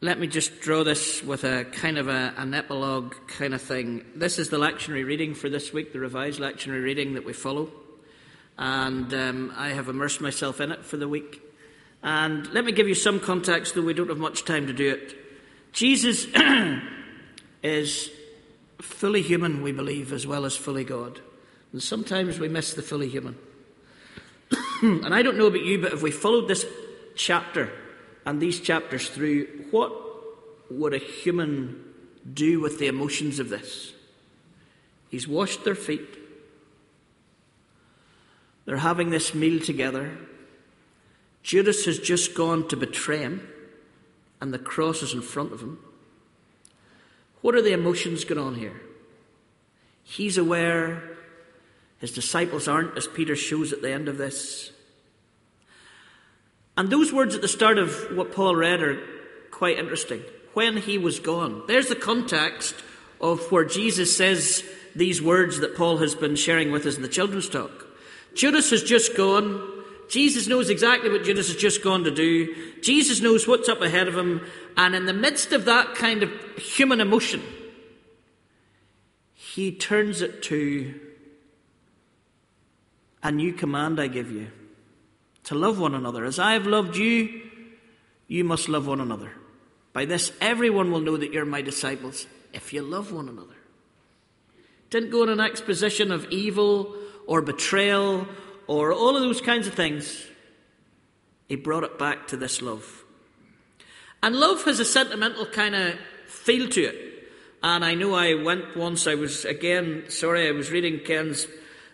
let me just draw this with a kind of a, an epilogue kind of thing. This is the lectionary reading for this week, the revised lectionary reading that we follow. And um, I have immersed myself in it for the week. And let me give you some context, though we don't have much time to do it. Jesus is fully human, we believe, as well as fully God. And sometimes we miss the fully human. and I don't know about you, but if we followed this chapter and these chapters through, what would a human do with the emotions of this? He's washed their feet. They're having this meal together. Judas has just gone to betray him, and the cross is in front of him. What are the emotions going on here? He's aware, his disciples aren't, as Peter shows at the end of this. And those words at the start of what Paul read are quite interesting. When he was gone. There's the context of where Jesus says these words that Paul has been sharing with us in the children's talk. Judas has just gone. Jesus knows exactly what Judas has just gone to do. Jesus knows what's up ahead of him. And in the midst of that kind of human emotion, he turns it to a new command I give you to love one another. As I have loved you, you must love one another. By this, everyone will know that you're my disciples if you love one another. Didn't go in an exposition of evil or betrayal or all of those kinds of things. He brought it back to this love. And love has a sentimental kind of feel to it. And I know I went once, I was, again, sorry, I was reading Ken's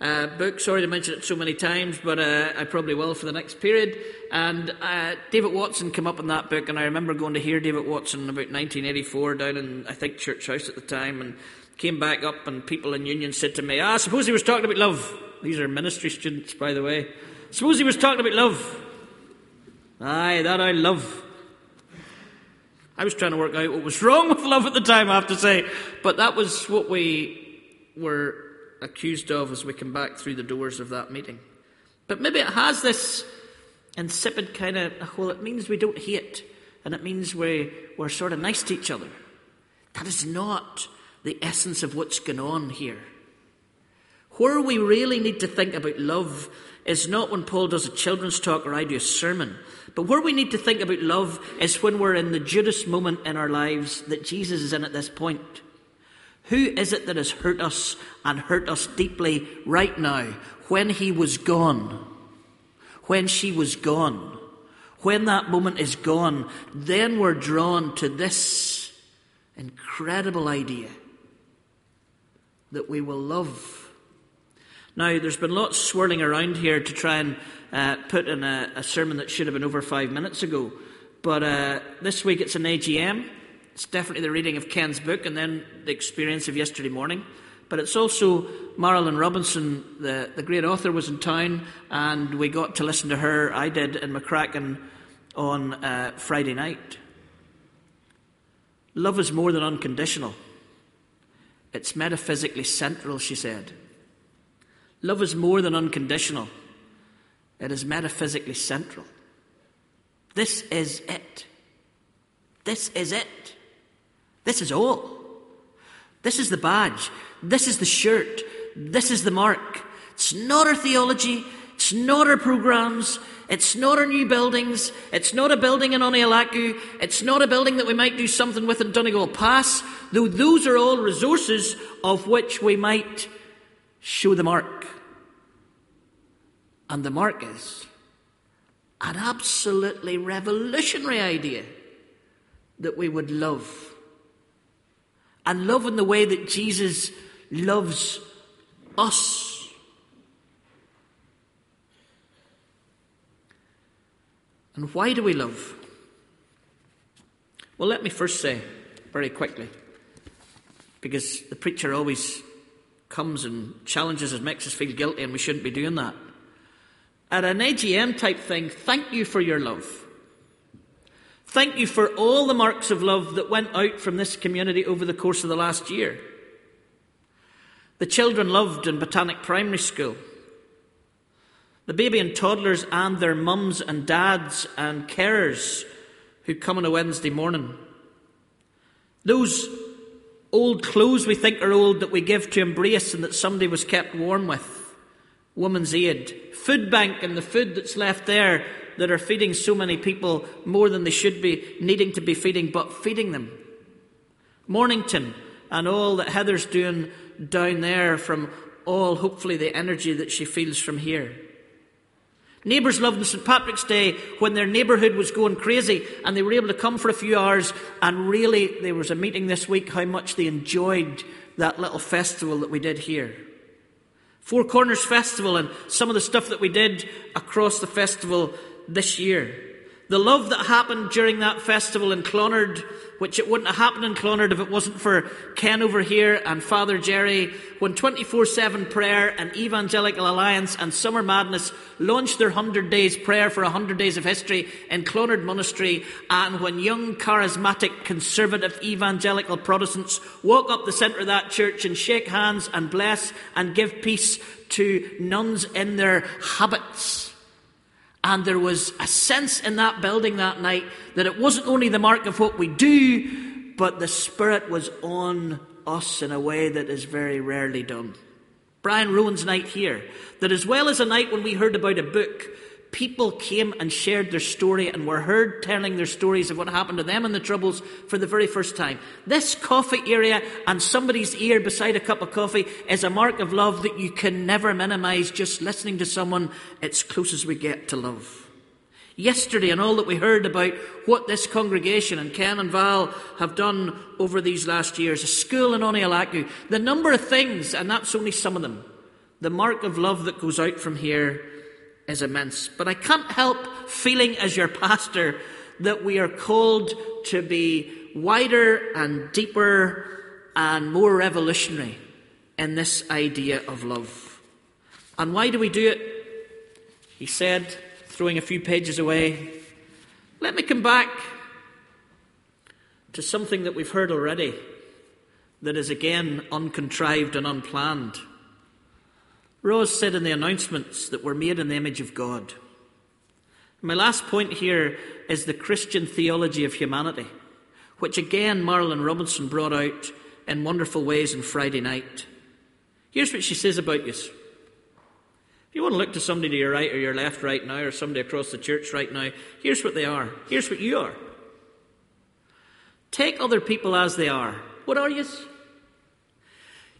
uh, book. Sorry to mention it so many times, but uh, I probably will for the next period. And uh, David Watson came up in that book, and I remember going to hear David Watson about 1984 down in, I think, Church House at the time, and came back up, and people in Union said to me, Ah, suppose he was talking about love. These are ministry students, by the way. Suppose he was talking about love. Aye, that I love. I was trying to work out what was wrong with love at the time, I have to say. But that was what we were accused of as we come back through the doors of that meeting. But maybe it has this insipid kind of, well, it means we don't hate, and it means we, we're sort of nice to each other. That is not the essence of what's going on here. Where we really need to think about love is not when Paul does a children's talk or I do a sermon, but where we need to think about love is when we're in the Judas moment in our lives that Jesus is in at this point. Who is it that has hurt us and hurt us deeply right now when he was gone? When she was gone? When that moment is gone, then we're drawn to this incredible idea that we will love. Now, there's been lots swirling around here to try and uh, put in a, a, sermon that should have been over five minutes ago. But uh, this week it's an AGM. It's definitely the reading of Ken's book and then the experience of yesterday morning. But it's also Marilynne Robinson, the, the great author, was in town, and we got to listen to her. I did in McCracken on uh, Friday night. Love is more than unconditional, it's metaphysically central, she said. Love is more than unconditional, it is metaphysically central. This is it. This is it. This is all. This is the badge. This is the shirt. This is the mark. It's not our theology. It's not our programs. It's not our new buildings. It's not a building in Onialaku. It's not a building that we might do something with in Donegal Pass, though those are all resources of which we might show the mark. And the mark is an absolutely revolutionary idea that we would love and love in the way that Jesus loves us. And why do we love? Well, let me first say very quickly, because the preacher always comes and challenges us, makes us feel guilty, and we shouldn't be doing that. At an AGM type thing, thank you for your love. Thank you for all the marks of love that went out from this community over the course of the last year. The children loved in Botanic Primary School. The baby and toddlers and their mums and dads and carers who come on a Wednesday morning Those old clothes we think are old that we give to embrace and that somebody was kept warm with. Woman's Aid. Food bank and the food that's left there that are feeding so many people more than they should be needing to be feeding, but feeding them. Mornington and all that Heather's doing down there from all, hopefully, the energy that she feels from here. Neighbours loved St. Patrick's Day when their neighbourhood was going crazy and they were able to come for a few hours and really there was a meeting this week how much they enjoyed that little festival that we did here. Four Corners Festival and some of the stuff that we did across the festival this year. The love that happened during that festival in Clonard, which it wouldn't have happened in Clonard if it wasn't for Ken over here and Father Jerry, when 24 7 prayer and Evangelical Alliance and Summer Madness launched their 100 days prayer for 100 days of history in Clonard Monastery, and when young, charismatic, conservative evangelical Protestants walk up the centre of that church and shake hands and bless and give peace to nuns in their habits and there was a sense in that building that night that it wasn't only the mark of what we do, but the Spirit was on us in a way that is very rarely done. Brian Rowan's night here, that as well as a night when we heard about a book, people came and shared their story and were heard telling their stories of what happened to them in the Troubles for the very first time. This coffee area and somebody's ear beside a cup of coffee is a mark of love that you can never minimize just listening to someone. It's close as we get to love. Yesterday, and all that we heard about what this congregation and Ken and Val have done over these last years, a school in Onialaku, the number of things, and that's only some of them, the mark of love that goes out from here is immense. But I can't help feeling, as your pastor, that we are called to be wider and deeper and more revolutionary in this idea of love. And why do we do it? He said, throwing a few pages away, let me come back to something that we've heard already that is again uncontrived and unplanned. Rose said in the announcements that we're made in the image of God. My last point here is the Christian theology of humanity, which again Marilynne Robinson brought out in wonderful ways on Friday night. Here's what she says about you. If you want to look to somebody to your right or your left right now, or somebody across the church right now, here's what they are. Here's what you are. Take other people as they are. What are you?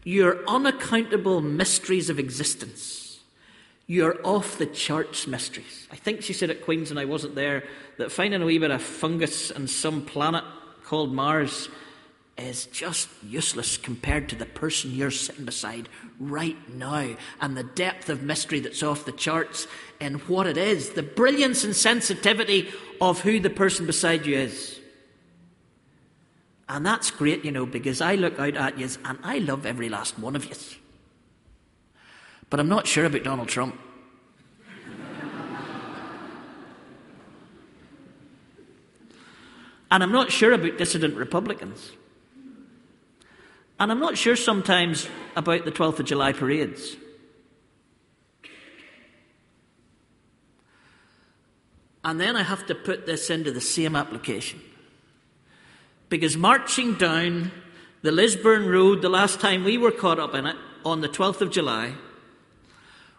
Your unaccountable mysteries of existence. You're off the charts mysteries. I think she said at Queen's, and I wasn't there, that finding a wee bit of fungus on some planet called Mars is just useless compared to the person you're sitting beside right now and the depth of mystery that's off the charts and what it is, the brilliance and sensitivity of who the person beside you is. And that's great, you know, because I look out at you and I love every last one of you. But I'm not sure about Donald Trump. and I'm not sure about dissident Republicans. And I'm not sure sometimes about the 12th of July parades. And then I have to put this into the same application. Because marching down the Lisburn Road the last time we were caught up in it, on the 12th of July,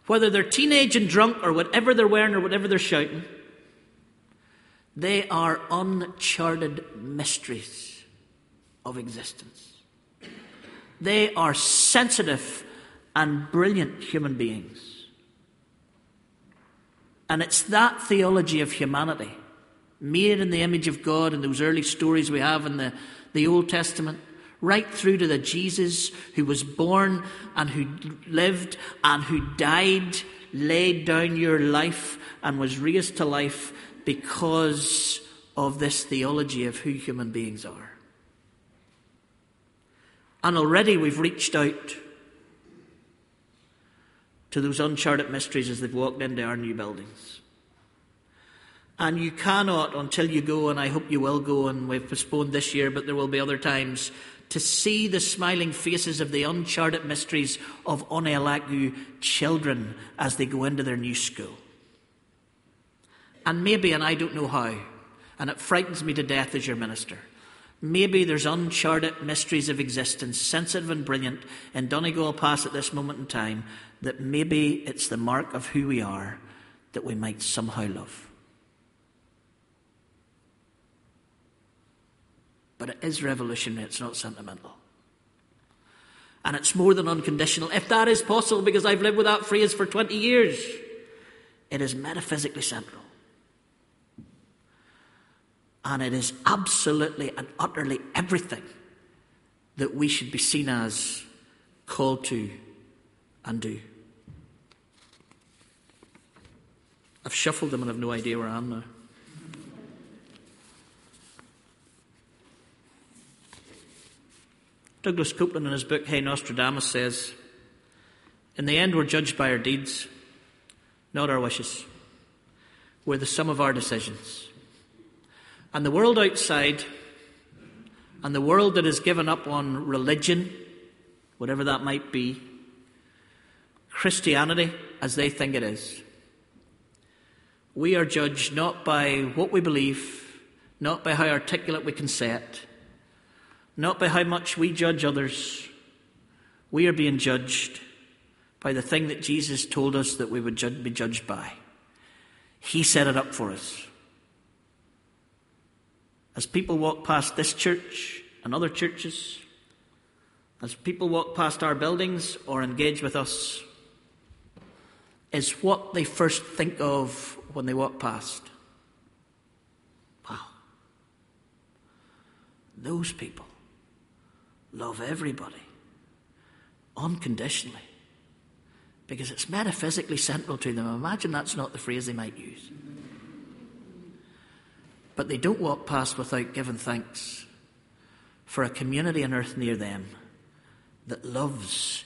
whether they're teenage and drunk or whatever they're wearing or whatever they're shouting, they are uncharted mysteries of existence. They are sensitive and brilliant human beings. And it's that theology of humanity made in the image of God in those early stories we have in the, the Old Testament, right through to the Jesus who was born and who lived and who died, laid down your life and was raised to life because of this theology of who human beings are. And already we've reached out to those uncharted mysteries as they've walked into our new buildings. And you cannot, until you go, and I hope you will go, and we've postponed this year, but there will be other times, to see the smiling faces of the uncharted mysteries of Onialaku children as they go into their new school. And maybe, and I don't know how, and it frightens me to death as your minister, Maybe there's uncharted mysteries of existence, sensitive and brilliant, in Donegal Pass at this moment in time, that maybe it's the mark of who we are that we might somehow love. But it is revolutionary, it's not sentimental. And it's more than unconditional, if that is possible, because I've lived with that phrase for 20 years. It is metaphysically central. And it is absolutely and utterly everything that we should be seen as called to and do. I've shuffled them and I've no idea where I am now. Douglas Coupland, in his book Hey Nostradamus, says In the end, we're judged by our deeds, not our wishes. We're the sum of our decisions. And the world outside, and the world that has given up on religion, whatever that might be, Christianity as they think it is, we are judged not by what we believe, not by how articulate we can say it, not by how much we judge others. We are being judged by the thing that Jesus told us that we would be judged by. He set it up for us. As people walk past this church and other churches, as people walk past our buildings or engage with us, is what they first think of when they walk past. Wow. Those people love everybody unconditionally because it's metaphysically central to them. Imagine that's not the phrase they might use. But they don't walk past without giving thanks for a community on earth near them that loves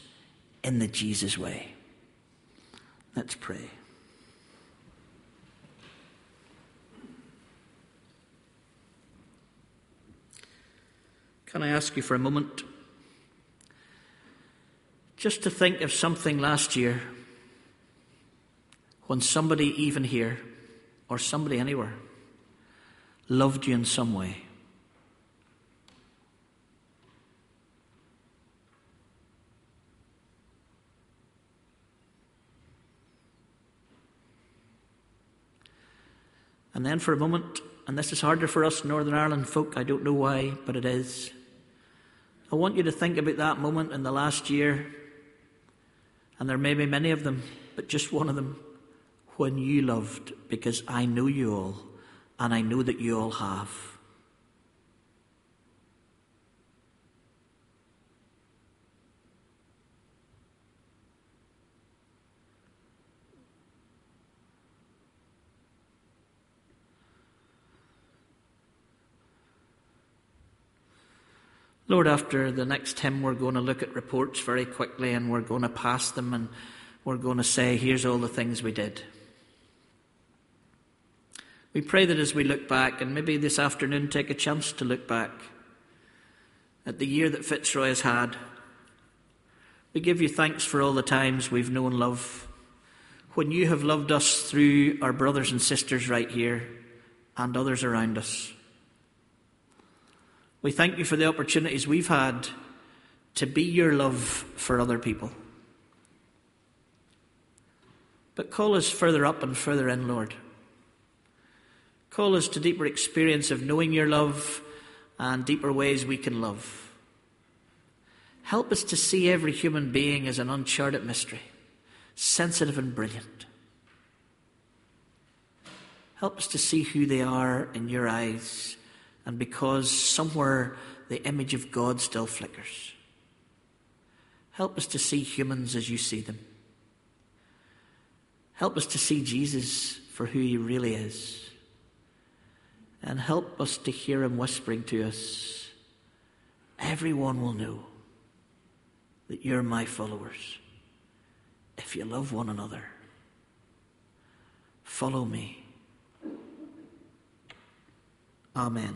in the Jesus way. Let's pray. Can I ask you for a moment just to think of something last year when somebody, even here, or somebody anywhere, loved you in some way? And then for a moment, and this is harder for us Northern Ireland folk, I don't know why, but it is. I want you to think about that moment in the last year, and there may be many of them, but just one of them, when you loved, because I know you all, and I know that you all have. Lord, after the next hymn, we're going to look at reports very quickly and we're going to pass them and we're going to say, here's all the things we did. We pray that as we look back, and maybe this afternoon take a chance to look back at the year that Fitzroy has had, we give you thanks for all the times we've known love, when you have loved us through our brothers and sisters right here and others around us. We thank you for the opportunities we've had to be your love for other people. But call us further up and further in, Lord. Call us to deeper experience of knowing your love and deeper ways we can love. Help us to see every human being as an uncharted mystery, sensitive and brilliant. Help us to see who they are in your eyes and because somewhere the image of God still flickers. Help us to see humans as you see them. Help us to see Jesus for who he really is. And help us to hear him whispering to us everyone will know that you're my followers if you love one another. Follow me. Amen.